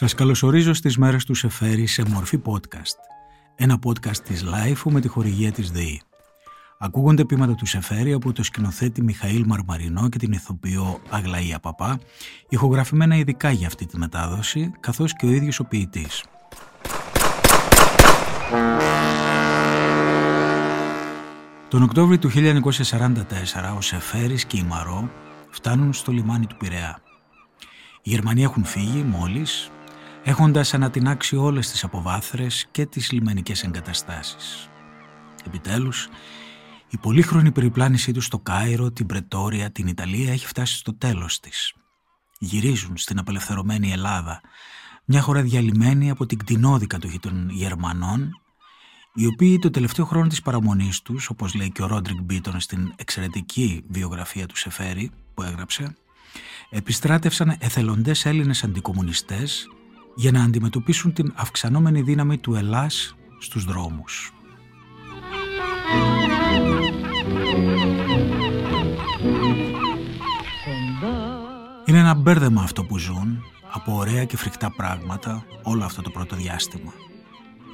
Σας καλωσορίζω στις μέρες του Σεφέρη σε μορφή podcast. Ένα podcast της Life με τη χορηγία της ΔΕΗ. Ακούγονται πείματα του Σεφέρη από το σκηνοθέτη Μιχαήλ Μαρμαρινό και την ηθοποιό Αγλαία Παπά, ηχογραφημένα ειδικά για αυτή τη μετάδοση, καθώς και ο ίδιος ο ποιητής. Τον Οκτώβριο του 1944 ο Σεφέρης και η Μαρό φτάνουν στο λιμάνι του Πειραιά. Οι Γερμανοί έχουν φύγει μόλις, έχοντας ανατινάξει όλες τις αποβάθρες και τις λιμενικές εγκαταστάσεις. Επιτέλους, η πολύχρονη περιπλάνησή του στο Κάιρο, την Πρετόρια, την Ιταλία έχει φτάσει στο τέλος της. Γυρίζουν στην απελευθερωμένη Ελλάδα, μια χώρα διαλυμένη από την κτηνόδη κατοχή των Γερμανών, οι οποίοι το τελευταίο χρόνο της παραμονής τους, όπως λέει και ο Ρόντρικ Μπίτον στην εξαιρετική βιογραφία του Σεφέρη που έγραψε, επιστράτευσαν εθελοντές Έλληνες αντικομουνιστές για να αντιμετωπίσουν την αυξανόμενη δύναμη του Ελλάς στους δρόμους. Είναι ένα μπέρδεμα αυτό που ζουν, από ωραία και φρικτά πράγματα, όλο αυτό το πρώτο διάστημα.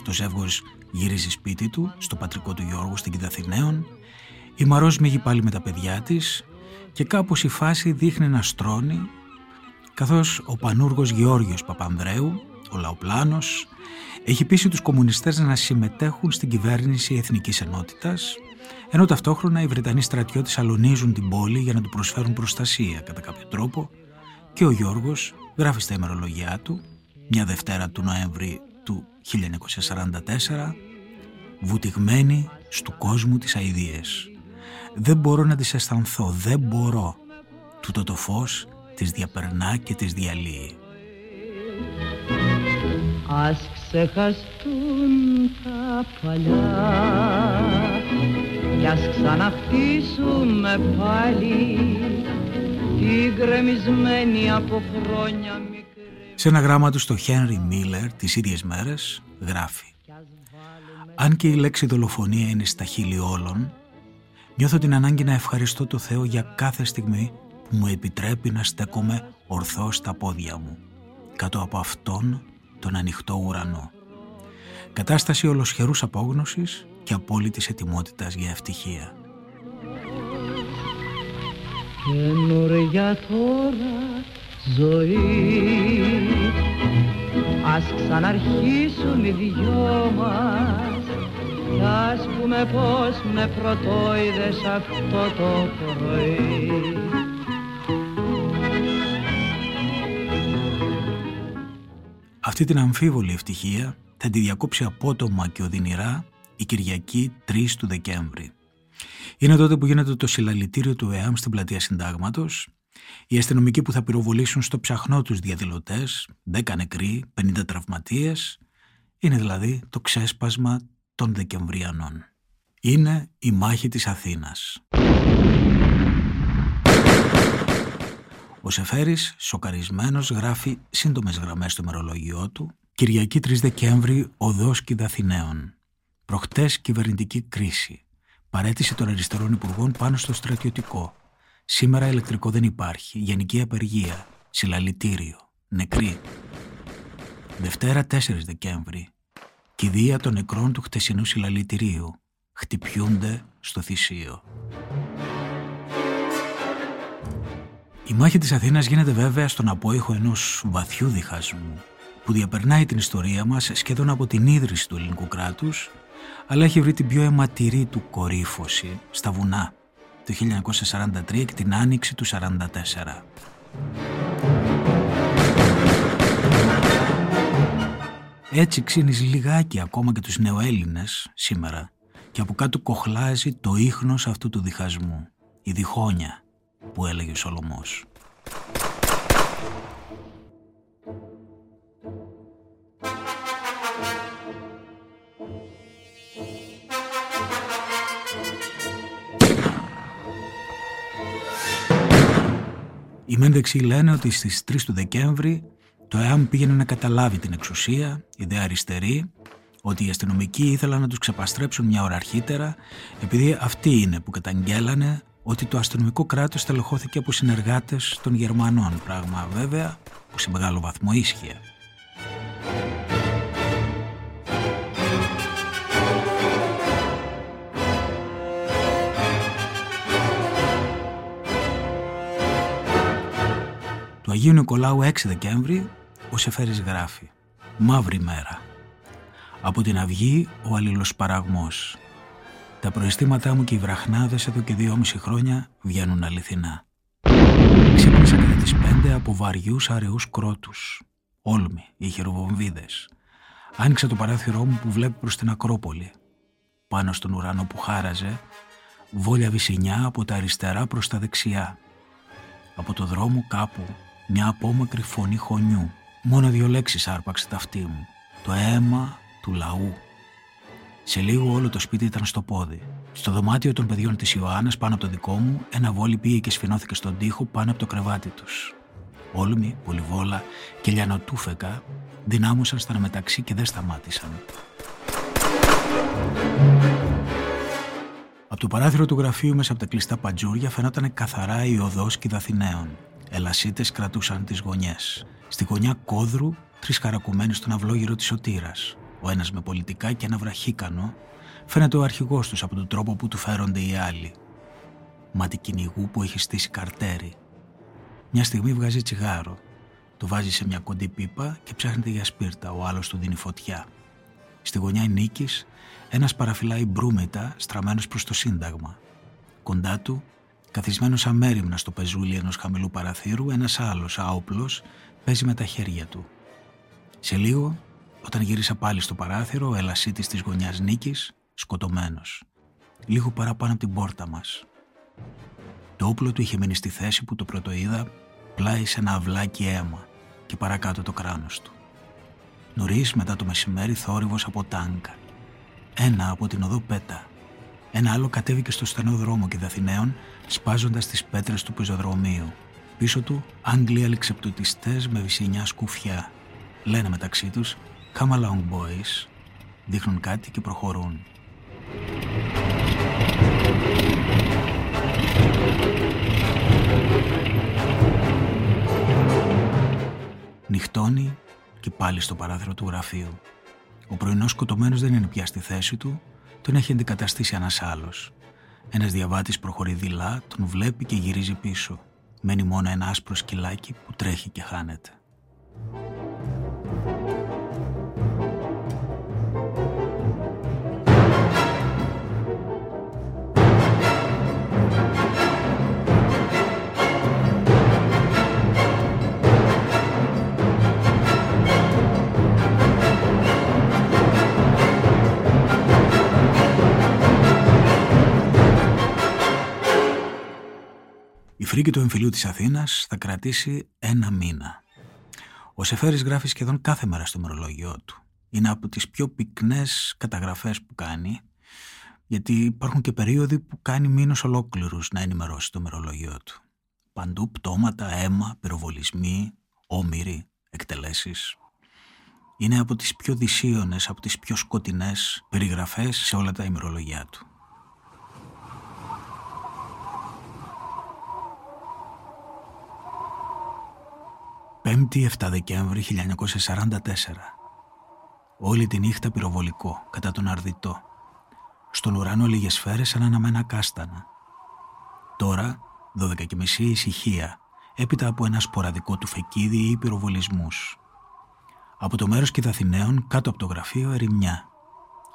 Το ζεύγος γυρίζει σπίτι του, στο πατρικό του Γιώργου, στην Κιδαθηναίων, η Μαρός μίγει πάλι με τα παιδιά της και κάπως η φάση δείχνει να στρώνει, καθώς ο πανούργος Γεώργιος Παπανδρέου, ο Λαοπλάνος, έχει πείσει τους κομμουνιστές να συμμετέχουν στην κυβέρνηση Εθνικής Ενότητας, ενώ ταυτόχρονα οι Βρετανοί στρατιώτες αλωνίζουν την πόλη για να του προσφέρουν προστασία κατά κάποιο τρόπο και ο Γιώργος γράφει στα ημερολογιά του, μια Δευτέρα του Νοέμβρη του 1944, βουτυγμένη στου κόσμου τις αηδίες. Δεν μπορώ να τις αισθανθώ, δεν μπορώ. Τούτο το φως τις διαπερνά και τις διαλύει. Ας ξεχαστούν τα παλιά κι ας ξαναχτίσουμε πάλι την γκρεμισμένη από χρόνια μικρή. Σε ένα γράμμα του στο Χένρι Μίλλερ τις ίδιες μέρες γράφει «Αν και η λέξη δολοφονία είναι στα χείλη όλων, νιώθω την ανάγκη να ευχαριστώ το Θεό για κάθε στιγμή που μου επιτρέπει να στέκομαι ορθώς στα πόδια μου, κάτω από Αυτόν τον ανοιχτό ουρανό. Κατάσταση ολοσχερούς απόγνωσης και απόλυτης ετοιμότητας για ευτυχία. Καινούργια τώρα ζωή Ας ξαναρχίσουν οι δυο μας Κι ας πούμε πως με πρωτόιδες αυτό το πρωί Αυτή την αμφίβολη ευτυχία θα τη διακόψει απότομα και οδυνηρά η Κυριακή 3 του Δεκέμβρη. Είναι τότε που γίνεται το συλλαλητήριο του ΕΑΜ στην πλατεία Συντάγματος, οι αστυνομικοί που θα πυροβολήσουν στο ψαχνό τους διαδηλωτές, 10 νεκροί, 50 τραυματίες, είναι δηλαδή το ξέσπασμα των Δεκεμβριανών. Είναι η μάχη της Αθήνας. Ο Σεφέρης, σοκαρισμένος, γράφει σύντομες γραμμές στο μερολογιό του «Κυριακή 3 Δεκέμβρη, οδός Κιδαθηναίων. Προχτές κυβερνητική κρίση. Παρέτηση των αριστερών υπουργών πάνω στο στρατιωτικό. Σήμερα ηλεκτρικό δεν υπάρχει. Γενική απεργία. Συλλαλητήριο. Νεκρή. Δευτέρα 4 Δεκέμβρη. Κηδεία των νεκρών του χτεσινού συλλαλητηρίου. Χτυπιούνται στο θυσίο. Η μάχη της Αθήνας γίνεται βέβαια στον απόϊχο ενός βαθιού διχασμού που διαπερνάει την ιστορία μας σχεδόν από την ίδρυση του ελληνικού κράτους αλλά έχει βρει την πιο αιματηρή του κορύφωση στα βουνά το 1943 και την άνοιξη του 1944. Έτσι ξύνεις λιγάκι ακόμα και τους νεοέλληνες σήμερα και από κάτω κοχλάζει το ίχνος αυτού του διχασμού, η διχόνια που έλεγε ο Σολομός. Οι Μέντεξοι λένε ότι στις 3 του Δεκέμβρη το ΕΑΜ πήγαινε να καταλάβει την εξουσία, ιδέα αριστερή, ότι οι αστυνομικοί ήθελαν να τους ξεπαστρέψουν μια ώρα αρχίτερα επειδή αυτοί είναι που καταγγέλανε ότι το αστυνομικό κράτος τελεχώθηκε από συνεργάτες των Γερμανών, πράγμα βέβαια που σε μεγάλο βαθμό ίσχυε. Του Αγίου Νικολάου 6 Δεκέμβρη ο Σεφέρης γράφει «Μαύρη μέρα». Από την αυγή ο αλληλοσπαραγμός τα προαισθήματά μου και οι βραχνάδες εδώ και δυόμιση χρόνια βγαίνουν αληθινά. Ξύπνησα κατά τις πέντε από βαριούς αραιούς κρότους. Όλμοι, οι χειροβομβίδες. Άνοιξα το παράθυρό μου που βλέπει προς την Ακρόπολη. Πάνω στον ουρανό που χάραζε, βόλια βυσινιά από τα αριστερά προς τα δεξιά. Από το δρόμο κάπου μια απόμακρη φωνή χωνιού. Μόνο δύο λέξεις άρπαξε τα αυτή μου. Το αίμα του λαού. Σε λίγο όλο το σπίτι ήταν στο πόδι. Στο δωμάτιο των παιδιών της Ιωάννας πάνω από το δικό μου, ένα βόλι πήγε και σφινώθηκε στον τοίχο πάνω από το κρεβάτι τους. Όλμοι, πολυβόλα και λιανοτούφεκα δυνάμωσαν στα μεταξύ και δεν σταμάτησαν. Από το παράθυρο του γραφείου μέσα από τα κλειστά παντζούρια φαινόταν καθαρά η οδός Κιδαθηναίων. Ελασίτες κρατούσαν τις γωνιές. Στη γωνιά κόδρου τρεις χαρακουμένοι στον αυλόγυρο της σωτήρας. Ο ένας με πολιτικά και ένα βραχίκανο. Φαίνεται ο αρχηγός τους από τον τρόπο που του φέρονται οι άλλοι. Μάτι κυνηγού που έχει στήσει καρτέρι. Μια στιγμή βγάζει τσιγάρο. Το βάζει σε μια κοντή πίπα και ψάχνεται για σπίρτα. Ο άλλος του δίνει φωτιά. Στη γωνιά η Νίκης, ένας παραφυλάει μπρούμετα στραμμένος προς το Σύνταγμα. Κοντά του Καθισμένος αμέριμνας στο πεζούλι ενός χαμηλού παραθύρου, ένας άλλος άοπλος παίζει με τα χέρια του. Σε λίγο, όταν γύρισα πάλι στο παράθυρο, ο ελασίτη της γωνιάς νίκης, σκοτωμένος. Λίγο παραπάνω από την πόρτα μας. Το όπλο του είχε μείνει στη θέση που το πρώτο είδα, πλάι σε ένα αυλάκι αίμα και παρακάτω το κράνος του. Νωρίς μετά το μεσημέρι θόρυβος από τάγκα. Ένα από την οδό πέτα ένα άλλο κατέβηκε στο στενό δρόμο και δαθηναίων, σπάζοντας τις πέτρες του πεζοδρομίου. Πίσω του, Άγγλοι αλεξεπτουτιστές με βυσινιά σκουφιά. Λένε μεταξύ τους, Come along, boys. Δείχνουν κάτι και προχωρούν. Νυχτώνει και πάλι στο παράθυρο του γραφείου. Ο πρωινός σκοτωμένος δεν είναι πια στη θέση του τον έχει αντικαταστήσει ένας άλλος. Ένας διαβάτης προχωρεί δειλά, τον βλέπει και γυρίζει πίσω. Μένει μόνο ένα άσπρο σκυλάκι που τρέχει και χάνεται. Φρίκη του εμφυλίου της Αθήνας θα κρατήσει ένα μήνα. Ο Σεφέρης γράφει σχεδόν κάθε μέρα στο μερολόγιο του. Είναι από τις πιο πυκνές καταγραφές που κάνει, γιατί υπάρχουν και περίοδοι που κάνει μήνους ολόκληρους να ενημερώσει το μερολόγιο του. Παντού πτώματα, αίμα, πυροβολισμοί, όμοιροι, εκτελέσεις. Είναι από τις πιο δυσίωνες, από τις πιο σκοτεινές περιγραφές σε όλα τα ημερολογιά του. 5η 7 Δεκέμβρη 1944. Όλη τη νύχτα πυροβολικό, κατά τον Αρδιτό. Στον ουρανό λίγες σφαίρες σαν αναμένα κάστανα. Τώρα, 12 και μισή ησυχία, έπειτα από ένα σποραδικό του φεκίδι ή πυροβολισμούς. Από το μέρος Κιδαθηναίων, κάτω από το γραφείο, ερημιά.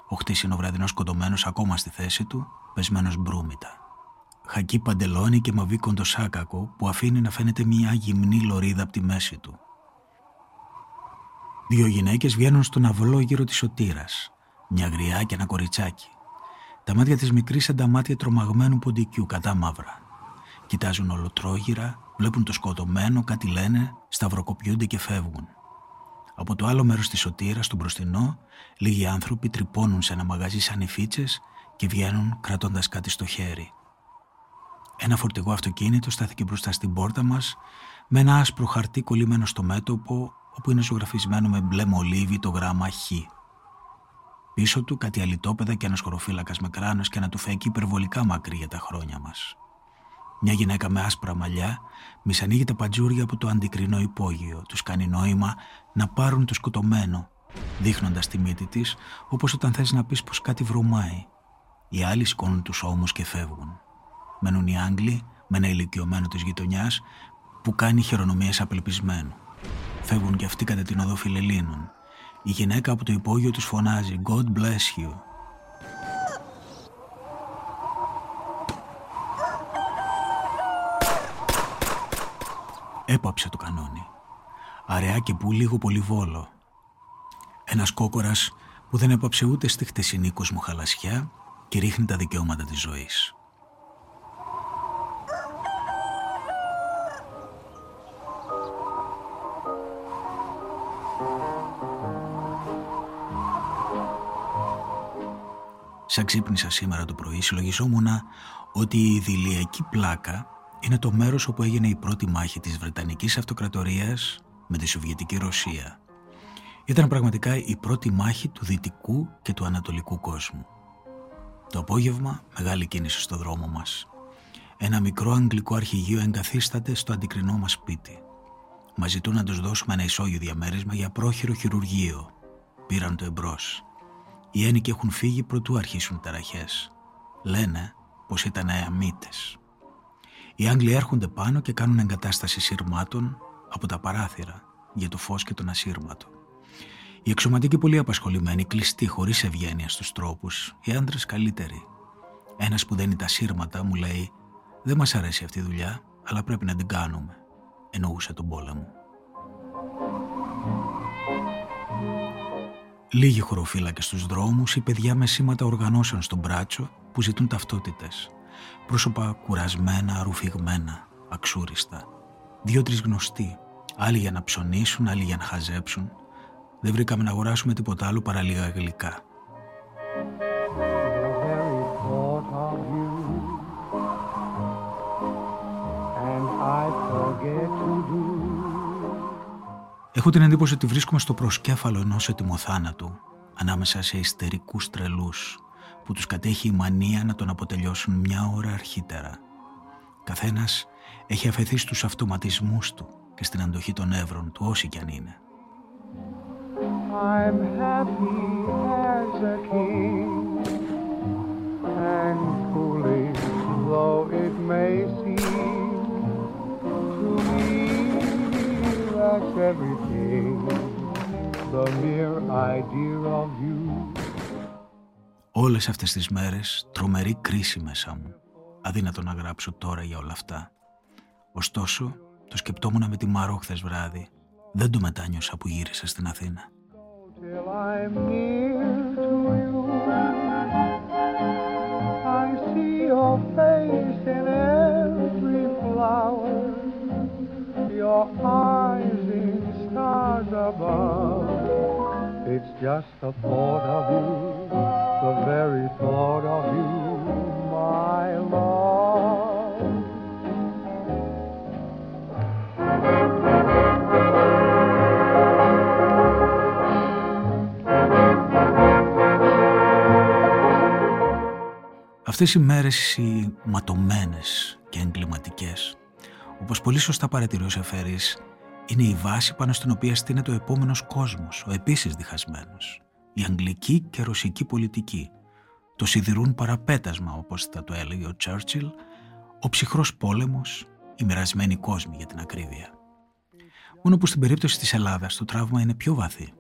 Ο χτίσινο βραδινός σκοτωμένος ακόμα στη θέση του, πεσμένος μπρούμητα χακί παντελόνι και μαβί κοντοσάκακο που αφήνει να φαίνεται μια γυμνή λωρίδα από τη μέση του. Δύο γυναίκες βγαίνουν στον αυλό γύρω της σωτήρας, μια γριά και ένα κοριτσάκι. Τα μάτια της μικρής ενταμάτια τρομαγμένου ποντικιού κατά μαύρα. Κοιτάζουν ολοτρόγυρα, βλέπουν το σκοτωμένο, κάτι λένε, σταυροκοπιούνται και φεύγουν. Από το άλλο μέρος της σωτήρας, στον μπροστινό, λίγοι άνθρωποι τρυπώνουν σε ένα μαγαζί σαν και βγαίνουν κρατώντας κάτι στο χέρι. Ένα φορτηγό αυτοκίνητο στάθηκε μπροστά στην πόρτα μας με ένα άσπρο χαρτί κολλημένο στο μέτωπο όπου είναι ζωγραφισμένο με μπλε μολύβι το γράμμα Χ. Πίσω του κάτι αλυτόπεδα και ένας χωροφύλακας με κράνος και ένα τουφέκι υπερβολικά μακρύ για τα χρόνια μας. Μια γυναίκα με άσπρα μαλλιά μισανοίγει τα παντζούρια από το αντικρινό υπόγειο. Τους κάνει νόημα να πάρουν το σκοτωμένο, δείχνοντας τη μύτη της όπως όταν θες να πεις πως κάτι βρωμάει. Οι άλλοι σηκώνουν τους ώμους και φεύγουν μένουν οι Άγγλοι με ένα ηλικιωμένο της γειτονιάς που κάνει χειρονομίες απελπισμένου. Φεύγουν και αυτοί κατά την οδό Φιλελίνων. Η γυναίκα από το υπόγειο τους φωνάζει «God bless you». Έπαψε το κανόνι. Αραιά και που λίγο πολύ βόλο. Ένας κόκορας που δεν έπαψε ούτε στη χτεσινή κοσμοχαλασιά και ρίχνει τα δικαιώματα της ζωής. Σαν ξύπνησα σήμερα το πρωί, συλλογιζόμουν ότι η δηλιακή πλάκα είναι το μέρος όπου έγινε η πρώτη μάχη της Βρετανικής Αυτοκρατορίας με τη Σοβιετική Ρωσία. Ήταν πραγματικά η πρώτη μάχη του δυτικού και του ανατολικού κόσμου. Το απόγευμα, μεγάλη κίνηση στο δρόμο μας. Ένα μικρό αγγλικό αρχηγείο εγκαθίσταται στο αντικρινό μας σπίτι. Μας ζητούν να τους δώσουμε ένα ισόγειο διαμέρισμα για πρόχειρο χειρουργείο. Πήραν το εμπρός. Οι ένικοι έχουν φύγει προτού αρχίσουν οι ταραχές. Λένε πως ήταν ααμίτες. Οι Άγγλοι έρχονται πάνω και κάνουν εγκατάσταση σύρματων από τα παράθυρα για το φως και τον ασύρματο. Οι εξωματικοί πολύ απασχολημένοι, κλειστοί, χωρίς ευγένεια στους τρόπους, οι άντρες καλύτεροι. Ένας που δένει τα σύρματα μου λέει: Δεν μας αρέσει αυτή η δουλειά, αλλά πρέπει να την κάνουμε. Εννοούσε τον πόλεμο. Λίγοι χωροφύλακες στους δρόμους ή παιδιά με σήματα οργανώσεων στον μπράτσο που ζητούν ταυτότητες. Πρόσωπα κουρασμένα, ρουφηγμένα, αξούριστα. Δύο-τρεις γνωστοί, άλλοι για να ψωνίσουν, άλλοι για να χαζέψουν. Δεν βρήκαμε να αγοράσουμε τίποτα άλλο παρά λίγα γλυκά. Έχω την εντύπωση ότι βρίσκομαι στο προσκέφαλο ενός ετοιμοθάνατου, ανάμεσα σε ιστερικούς τρελούς, που τους κατέχει η μανία να τον αποτελειώσουν μια ώρα αρχίτερα. Καθένας έχει αφαιθεί στους αυτοματισμούς του και στην αντοχή των εύρων του, όσοι κι αν είναι. I'm happy as a king, and foolish though it may seem to me, that's everything, the mere idea of you. Όλες αυτές τις μέρες τρομερή κρίση μέσα μου. Αδύνατο να γράψω τώρα για όλα αυτά. Ωστόσο, το σκεπτόμουν με τη Μαρό χθες βράδυ. Δεν το μετάνιωσα που γύρισα στην Αθήνα. till I'm near to you. I see your face in every flower, your eyes in stars above. It's just the thought of you, the very thought of you, my love. Αυτές οι μέρες οι ματωμένες και εγκληματικές, όπως πολύ σωστά παρατηρεί ο Σεφέρης, είναι η βάση πάνω στην οποία στείνεται ο επόμενος κόσμος, ο επίσης διχασμένος. Η αγγλική και ρωσική πολιτική. Το σιδηρούν παραπέτασμα, όπως θα το έλεγε ο Τσέρτσιλ, ο ψυχρός πόλεμος, οι μοιρασμένοι κόσμοι για την ακρίβεια. Μόνο που στην περίπτωση της Ελλάδας το τραύμα είναι πιο βαθύ.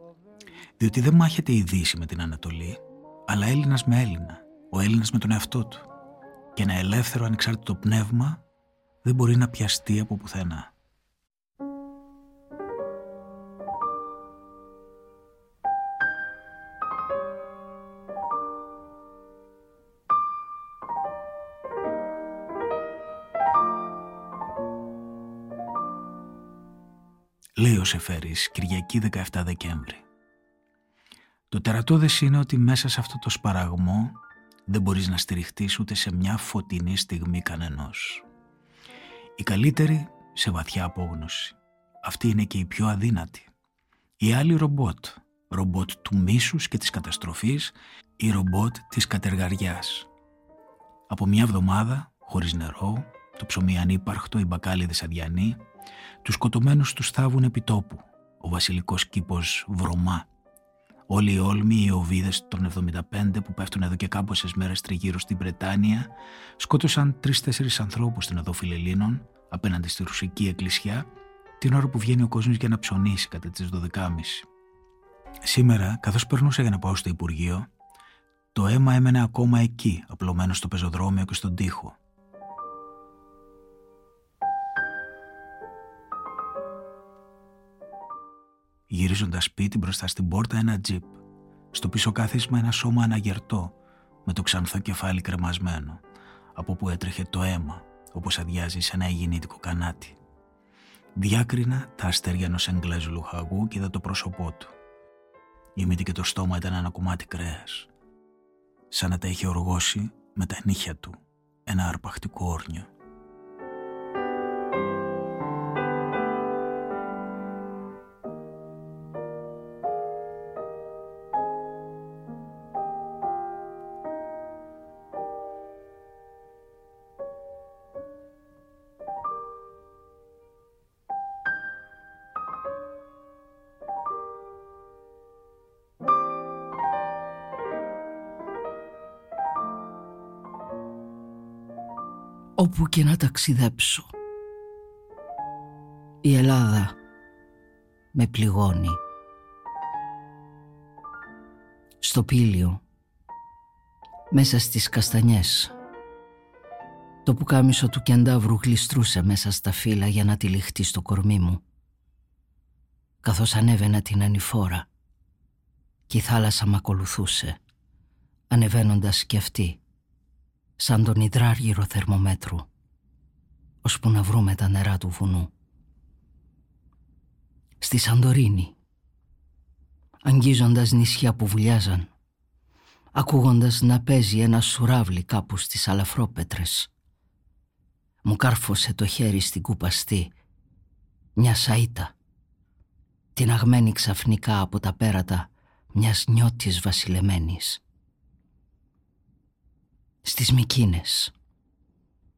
Διότι δεν μάχεται η Δύση με την Ανατολή, αλλά Έλληνας με Έλληνα, ο Έλληνας με τον εαυτό του και ένα ελεύθερο ανεξάρτητο πνεύμα δεν μπορεί να πιαστεί από πουθενά. Σεφέρης, Κυριακή 17 Δεκέμβρη. Το τερατώδες είναι ότι μέσα σε αυτό το σπαραγμό δεν μπορείς να στηριχτείς ούτε σε μια φωτεινή στιγμή κανενός. Η καλύτερη σε βαθιά απόγνωση. Αυτή είναι και η πιο αδύνατη. Η άλλη ρομπότ, ρομπότ του μίσους και της καταστροφής, η ρομπότ της κατεργαριάς. Από μια εβδομάδα, χωρίς νερό, το ψωμί ανύπαρχτο, οι μπακάλιδες αδιανοί, τους σκοτωμένους τους θάβουν επιτόπου, ο βασιλικός κήπος βρωμά, Όλοι οι όλμοι, οι οβίδες των 75 που πέφτουν εδώ και κάμποσες μέρες τριγύρω στην Βρετάνια σκότωσαν τρεις-τέσσερις ανθρώπους στην οδό Φιλελίνων απέναντι στη ρουσική εκκλησιά την ώρα που βγαίνει ο κόσμος για να ψωνίσει κατά τις 12.30. Σήμερα, καθώς περνούσα για να πάω στο Υπουργείο, το αίμα έμενε ακόμα εκεί, απλωμένο στο πεζοδρόμιο και στον τοίχο. Γυρίζοντας σπίτι μπροστά στην πόρτα ένα τζιπ. Στο πίσω κάθισμα ένα σώμα αναγερτό, με το ξανθό κεφάλι κρεμασμένο, από που έτρεχε το αίμα, όπως αδειάζει σε ένα υγιεινήτικο κανάτι. Διάκρινα τα αστέρια ενός εγγλέζου λουχαγού και είδα το πρόσωπό του. Η μύτη και το στόμα ήταν ένα κομμάτι κρέας. Σαν να τα είχε οργώσει με τα νύχια του ένα αρπακτικό όρνιο. Όπου και να ταξιδέψω. Η Ελλάδα με πληγώνει. Στο πήλιο, μέσα στις καστανιές, το πουκάμισο του κεντάβρου γλιστρούσε μέσα στα φύλλα για να τυλιχτεί στο κορμί μου. Καθώς ανέβαινα την ανηφόρα και η θάλασσα μ' ακολουθούσε, ανεβαίνοντας κι αυτή σαν τον υδράργυρο θερμομέτρου, ώσπου να βρούμε τα νερά του βουνού. Στη Σαντορίνη, αγγίζοντας νησιά που βουλιάζαν, ακούγοντας να παίζει ένα σουράβλι κάπου στις αλαφρόπετρες. Μου κάρφωσε το χέρι στην κουπαστή, μια σαΐτα, την αγμένη ξαφνικά από τα πέρατα μιας νιώτης βασιλεμένης στις Μικίνες.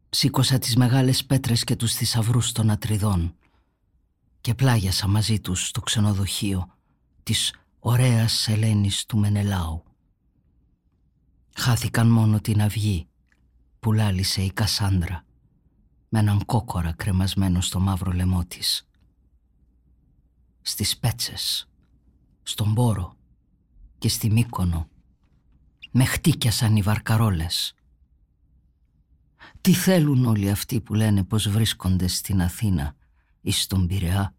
Σήκωσα τις μεγάλες πέτρες και τους θησαυρούς των ατριδών και πλάγιασα μαζί τους στο ξενοδοχείο της ωραίας Ελένης του Μενελάου. Χάθηκαν μόνο την αυγή που λάλησε η Κασάνδρα με έναν κόκορα κρεμασμένο στο μαύρο λαιμό της. Στις πέτσες, στον Πόρο και στη Μύκονο με χτύκιασαν οι βαρκαρόλες. Τι θέλουν όλοι αυτοί που λένε πως βρίσκονται στην Αθήνα ή στον Πειραιά;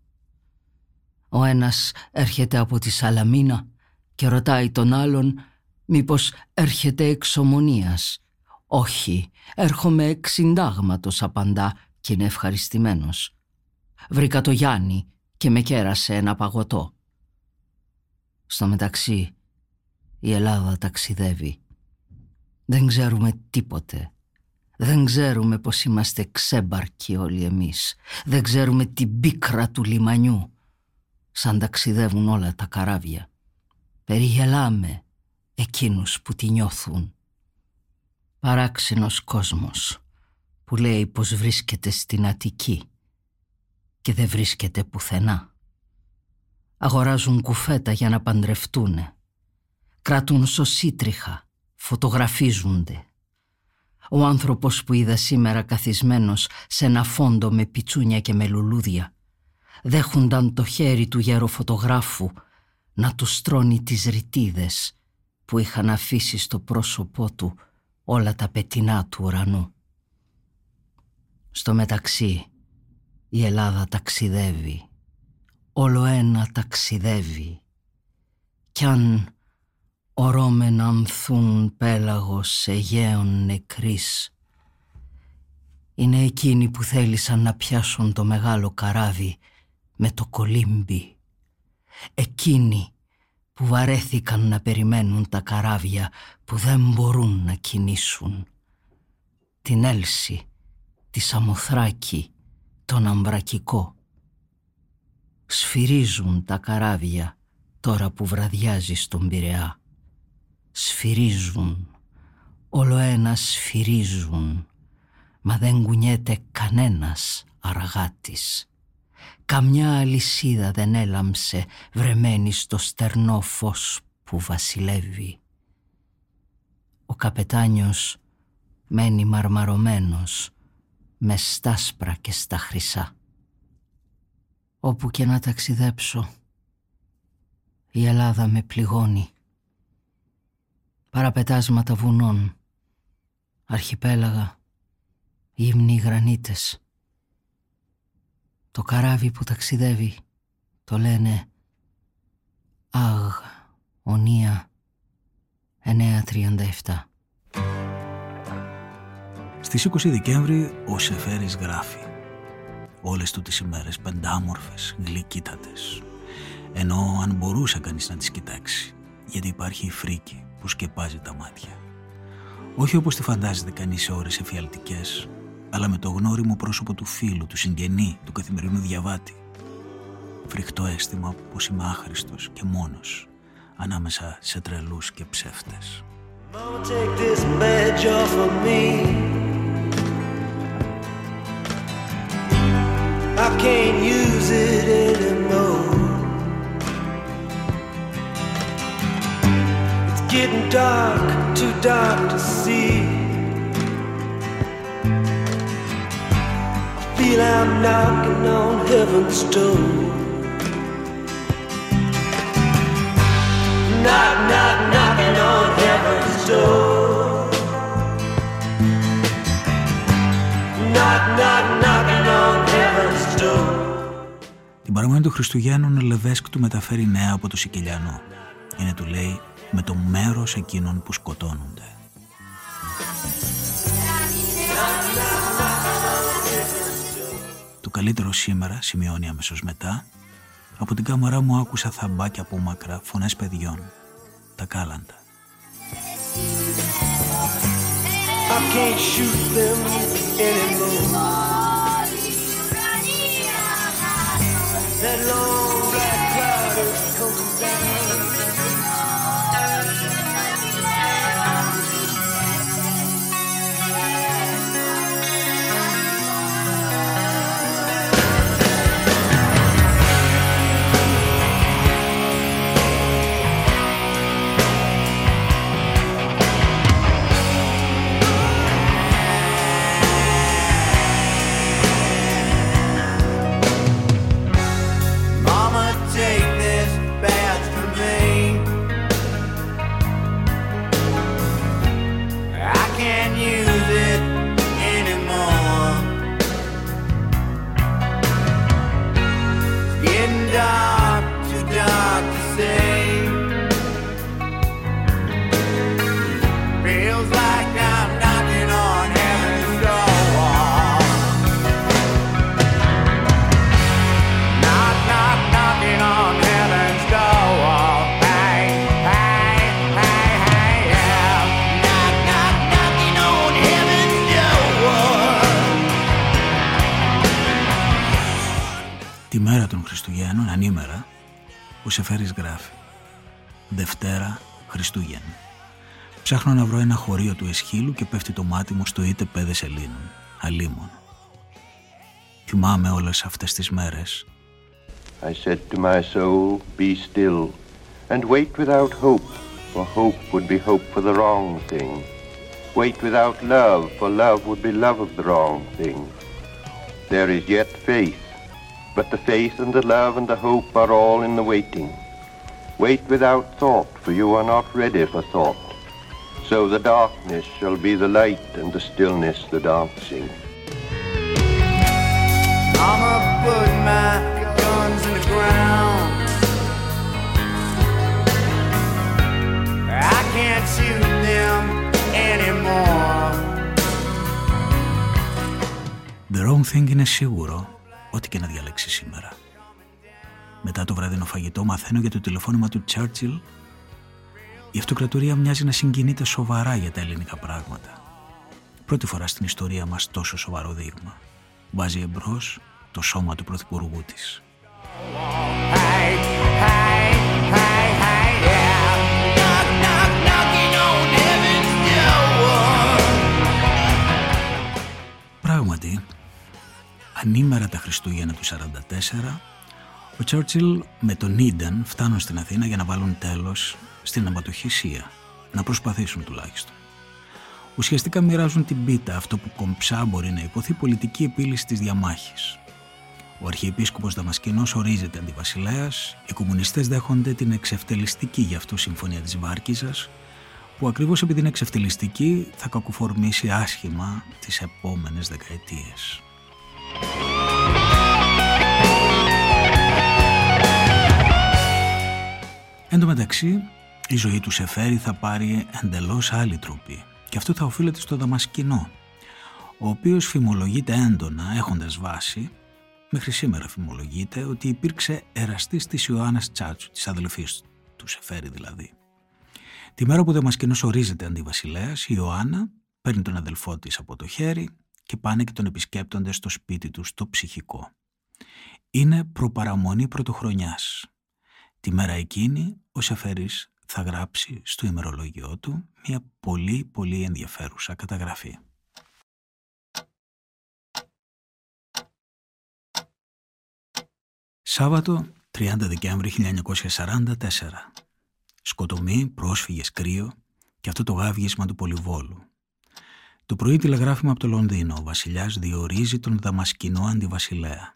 Ο ένας έρχεται από τη Σαλαμίνα και ρωτάει τον άλλον μήπως έρχεται εξομονίας. Όχι, έρχομαι εξυντάγματος απαντά και είναι ευχαριστημένος. Βρήκα το Γιάννη και με κέρασε ένα παγωτό. Στο μεταξύ η Ελλάδα ταξιδεύει. Δεν ξέρουμε τίποτε. Δεν ξέρουμε πως είμαστε ξέμπαρκοι όλοι εμείς. Δεν ξέρουμε την πίκρα του λιμανιού. Σαν ταξιδεύουν όλα τα καράβια. Περιγελάμε εκείνους που τη νιώθουν. Παράξενος κόσμος που λέει πως βρίσκεται στην Αττική και δεν βρίσκεται πουθενά. Αγοράζουν κουφέτα για να παντρευτούνε κρατούν σωσίτριχα, φωτογραφίζονται. Ο άνθρωπος που είδα σήμερα καθισμένος σε ένα φόντο με πιτσούνια και με λουλούδια δέχονταν το χέρι του γεροφωτογράφου να του στρώνει τις ρητίδες που είχαν αφήσει στο πρόσωπό του όλα τα πετεινά του ουρανού. Στο μεταξύ η Ελλάδα ταξιδεύει, όλο ένα ταξιδεύει κι αν ορώμεν ανθούν πέλαγος Αιγαίων νεκρής. Είναι εκείνοι που θέλησαν να πιάσουν το μεγάλο καράβι με το κολύμπι. Εκείνοι που βαρέθηκαν να περιμένουν τα καράβια που δεν μπορούν να κινήσουν. Την Έλση, τη Σαμοθράκη, τον Αμπρακικό. Σφυρίζουν τα καράβια τώρα που βραδιάζει στον Πειραιά σφυρίζουν, όλο ένα σφυρίζουν, μα δεν κουνιέται κανένας αργάτης. Καμιά αλυσίδα δεν έλαμψε βρεμένη στο στερνό φως που βασιλεύει. Ο καπετάνιος μένει μαρμαρωμένος με στάσπρα και στα χρυσά. Όπου και να ταξιδέψω, η Ελλάδα με πληγώνει. Παραπετάσματα βουνών, αρχιπέλαγα, γυμνοί γρανίτες. Το καράβι που ταξιδεύει το λένε Αγ, Ονία, 937. Στις 20 Δεκέμβρη ο Σεφέρης γράφει όλες του τις ημέρες πεντάμορφες, γλυκύτατες ενώ αν μπορούσε κανείς να τις κοιτάξει γιατί υπάρχει η φρίκη που σκεπάζει τα μάτια. Όχι όπως τη φαντάζεται κανείς σε ώρες εφιαλτικές αλλά με το γνώριμο πρόσωπο του φίλου, του συγγενή, του καθημερινού διαβάτη. Φρικτό αίσθημα πως είμαι άχρηστος και μόνος ανάμεσα σε τρελούς και ψεύτες. I can't use dark, too dark to see. I feel I'm knocking on heaven's door. Knock, knock, knocking on heaven's door. Knock, knock, knocking on heaven's door. Την παραμονή του Χριστουγέννων Λεβέσκ του μεταφέρει νέα από το Σικελιανό. Είναι του λέει με το μέρος εκείνων που σκοτώνονται. Το καλύτερο σήμερα, σημειώνει αμέσως μετά, από την κάμαρά μου άκουσα θαμπάκια από μακρά φωνές παιδιών. Τα κάλαντα. I can't shoot them anymore. That long Σεφέρης γράφει Δευτέρα Χριστούγεννα. Ψάχνω να βρω ένα χωρίο του Εσχύλου και πέφτει το μάτι μου στο είτε πέδες Ελλήνων, αλίμων. Θυμάμαι όλες αυτές τις μέρες. I said to my soul, be still and wait without hope, for hope would be hope for the wrong thing. Wait without love, for love would be love of the wrong thing. There is yet faith, But the faith and the love and the hope are all in the waiting. Wait without thought, for you are not ready for thought. So the darkness shall be the light and the stillness the dancing. I'ma put my guns in the ground. I can't shoot them anymore. The wrong thing είναι σίγουρο ό,τι και να διαλέξει σήμερα. Μετά το βραδινό φαγητό μαθαίνω για το τηλεφώνημα του Τσέρτσιλ. Η αυτοκρατορία μοιάζει να συγκινείται σοβαρά για τα ελληνικά πράγματα. Πρώτη φορά στην ιστορία μας τόσο σοβαρό δείγμα. Βάζει εμπρός το σώμα του πρωθυπουργού της. Πράγματι, ανήμερα τα Χριστούγεννα του 1944, ο Τσόρτσιλ με τον Ίντεν φτάνουν στην Αθήνα για να βάλουν τέλος στην αμπατοχή Σία, να προσπαθήσουν τουλάχιστον. ουσιαστικά μοιράζουν την πίτα, αυτό που κομψά μπορεί να υποθεί πολιτική επίλυση της διαμάχης. Ο Αρχιεπίσκοπος Δαμασκηνός ορίζεται αντιβασιλέας, οι κομμουνιστές δέχονται την εξευτελιστική γι' αυτό συμφωνία της Βάρκιζας, που ακριβώς επειδή είναι εξευτελιστική θα κακοφορμήσει άσχημα τις επόμενες δεκαετίες. Εν τω μεταξύ, η ζωή του Σεφέρη θα πάρει εντελώς άλλη τροπή και αυτό θα οφείλεται στο Δαμασκηνό, ο οποίος φημολογείται έντονα έχοντας βάση, μέχρι σήμερα φημολογείται ότι υπήρξε εραστής της Ιωάννας Τσάτσου, της αδελφής του Σεφέρη δηλαδή. Τη μέρα που ο Δαμασκηνός ορίζεται αντιβασιλέας, η Ιωάννα παίρνει τον αδελφό της από το χέρι και πάνε και τον επισκέπτονται στο σπίτι τους στο ψυχικό. Είναι προπαραμονή πρωτοχρονιάς. Τη μέρα εκείνη ο Σεφέρης θα γράψει στο ημερολόγιο του μια πολύ πολύ ενδιαφέρουσα καταγραφή. Σάββατο 30 Δεκέμβρη 1944. Σκοτωμή, πρόσφυγες, κρύο και αυτό το γάβγισμα του Πολυβόλου. Το πρωί τηλεγράφημα από το Λονδίνο. Ο βασιλιάς διορίζει τον δαμασκηνό αντιβασιλέα.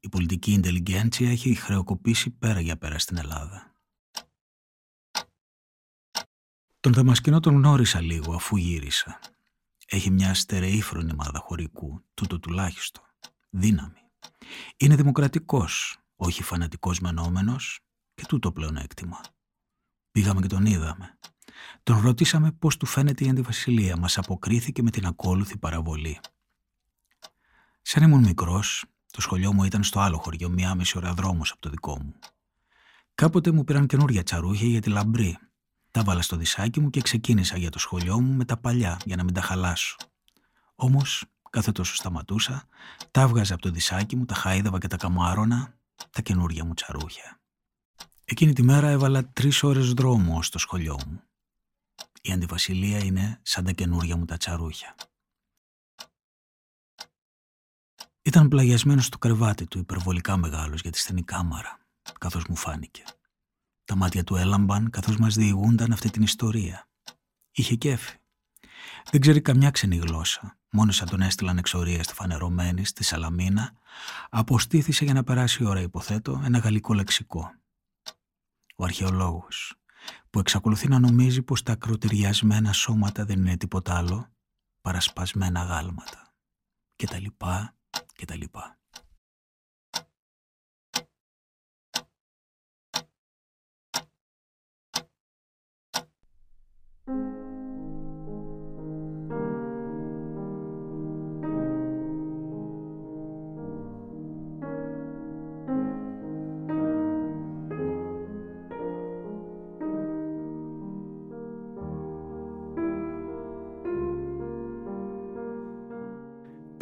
Η πολιτική ιντελιγκέντσια έχει χρεοκοπήσει πέρα για πέρα στην Ελλάδα. Τον Δαμασκηνό τον γνώρισα λίγο αφού γύρισα. Έχει μια στερεή φρονιμάδα χωρικού, τούτο τουλάχιστον. Δύναμη. Είναι δημοκρατικός, όχι φανατικός μενόμενος και τούτο πλέον έκτημα. Πήγαμε και τον είδαμε. Τον ρωτήσαμε πώς του φαίνεται η αντιβασιλεία. Μας αποκρίθηκε με την ακόλουθη παραβολή. Σαν ήμουν μικρός, το σχολείο μου ήταν στο άλλο χωριό, μία μισή ώρα δρόμος από το δικό μου. Κάποτε μου πήραν καινούργια τσαρούχια για τη λαμπρή τα βάλα στο δισάκι μου και ξεκίνησα για το σχολείο μου με τα παλιά για να μην τα χαλάσω. Όμως, κάθε τόσο σταματούσα, τα έβγαζα από το δισάκι μου, τα χάιδευα και τα καμάρωνα, τα καινούργια μου τσαρούχια. Εκείνη τη μέρα έβαλα τρεις ώρες δρόμο στο σχολείο μου. Η αντιβασιλεία είναι σαν τα καινούργια μου τα τσαρούχια. Ήταν πλαγιασμένος στο κρεβάτι του υπερβολικά μεγάλος για τη στενή κάμαρα, καθώς μου φάνηκε. Τα μάτια του έλαμπαν καθώς μας διηγούνταν αυτή την ιστορία. Είχε κέφι. Δεν ξέρει καμιά ξενή γλώσσα. Μόνος σαν τον έστειλαν εξορία στη φανερωμένη, στη Σαλαμίνα, αποστήθησε για να περάσει η ώρα, υποθέτω, ένα γαλλικό λεξικό. Ο αρχαιολόγος, που εξακολουθεί να νομίζει πως τα ακροτηριασμένα σώματα δεν είναι τίποτα άλλο παρά σπασμένα γάλματα. Και τα λοιπά, και τα λοιπά.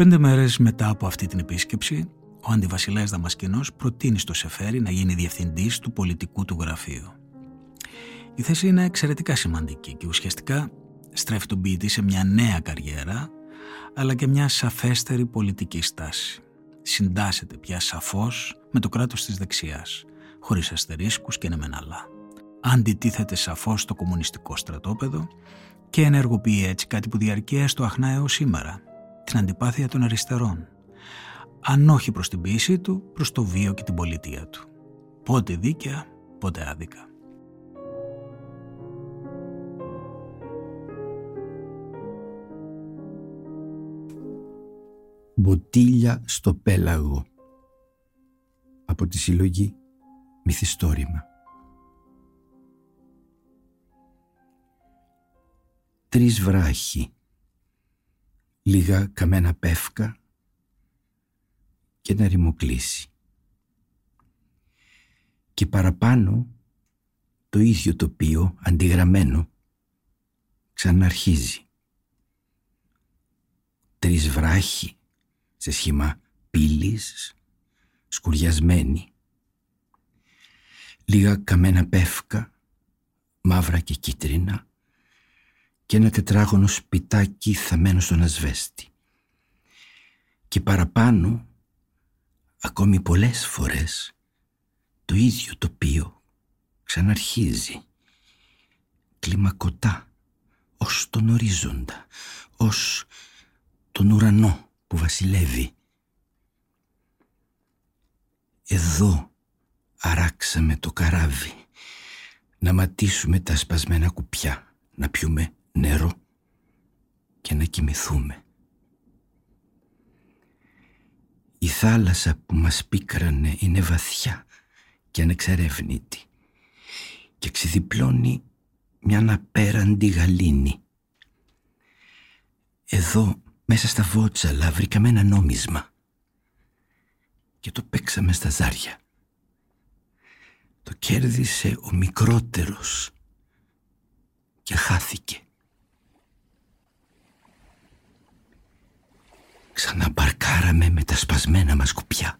Πέντε μέρες μετά από αυτή την επίσκεψη, ο αντιβασιλέας Δαμασκηνός προτείνει στο Σεφέρι να γίνει διευθυντής του πολιτικού του γραφείου. Η θέση είναι εξαιρετικά σημαντική και ουσιαστικά στρέφει τον ποιητή σε μια νέα καριέρα αλλά και μια σαφέστερη πολιτική στάση. Συντάσσεται πια σαφώς με το κράτος της δεξιάς, χωρίς αστερίσκους και νεμεναλά. Αντιτίθεται σαφώς στο κομμουνιστικό στρατόπεδο και ενεργοποιεί έτσι κάτι που διαρκεί έστω αχνά έως σήμερα, την αντιπάθεια των αριστερών. Αν όχι προς την ποιήση του, προς το βίο και την πολιτεία του. Πότε δίκαια, πότε άδικα. Μποτίλια στο πέλαγο από τη συλλογή Μυθιστόρημα. Τρεις βράχοι, λίγα καμένα πεύκα και ένα ρημοκλήσι. Και παραπάνω το ίδιο τοπίο αντιγραμμένο ξαναρχίζει. Τρεις βράχοι σε σχήμα πύλης, σκουριασμένη. Λίγα καμένα πεύκα, μαύρα και κίτρινα και ένα τετράγωνο σπιτάκι θαμένο στον ασβέστη. Και παραπάνω, ακόμη πολλές φορές, το ίδιο τοπίο ξαναρχίζει. Κλιμακωτά, ως τον ορίζοντα, ως τον ουρανό που βασιλεύει. Εδώ αράξαμε το καράβι, να ματίσουμε τα σπασμένα κουπιά, να πιούμε νερό και να κοιμηθούμε. Η θάλασσα που μας πίκρανε είναι βαθιά και ανεξερεύνητη και ξεδιπλώνει μια αναπέραντη γαλήνη. Εδώ μέσα στα βότσαλα βρήκαμε ένα νόμισμα και το παίξαμε στα ζάρια. Το κέρδισε ο μικρότερος και χάθηκε. Ξαναμπαρκάραμε με τα σπασμένα μας κουπιά.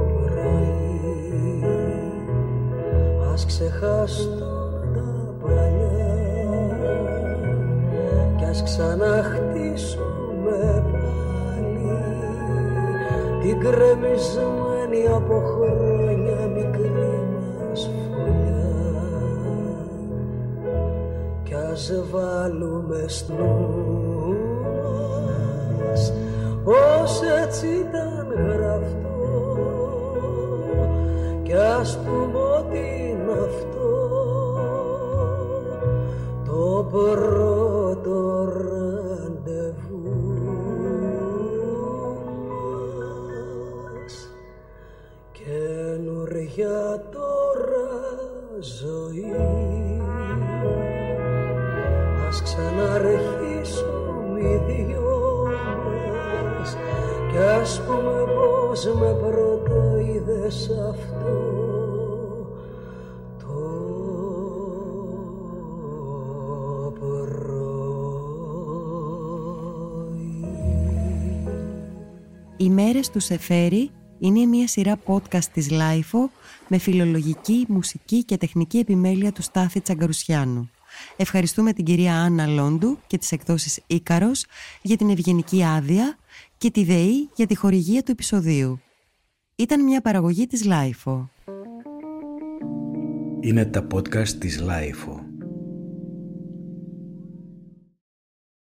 Ας ξεχάσω τα παλιά Κι ας ξαναχτίσουμε πάλι Την κρεμισμένη από χρόνια μικρή μας φωλιά Κι ας βάλουμε στο μας Ως έτσι ήταν γραφτό μέρες του Σεφέρη είναι μια σειρά podcast της LiFO με φιλολογική, μουσική και τεχνική επιμέλεια του Στάθη Τσαγκαρουσιάνου. Ευχαριστούμε την κυρία Άννα Λόντου και τις εκδόσεις Ίκαρος για την ευγενική άδεια και τη ΔΕΗ για τη χορηγία του επεισοδίου. Ήταν μια παραγωγή της LiFO. Είναι τα podcast της LiFO.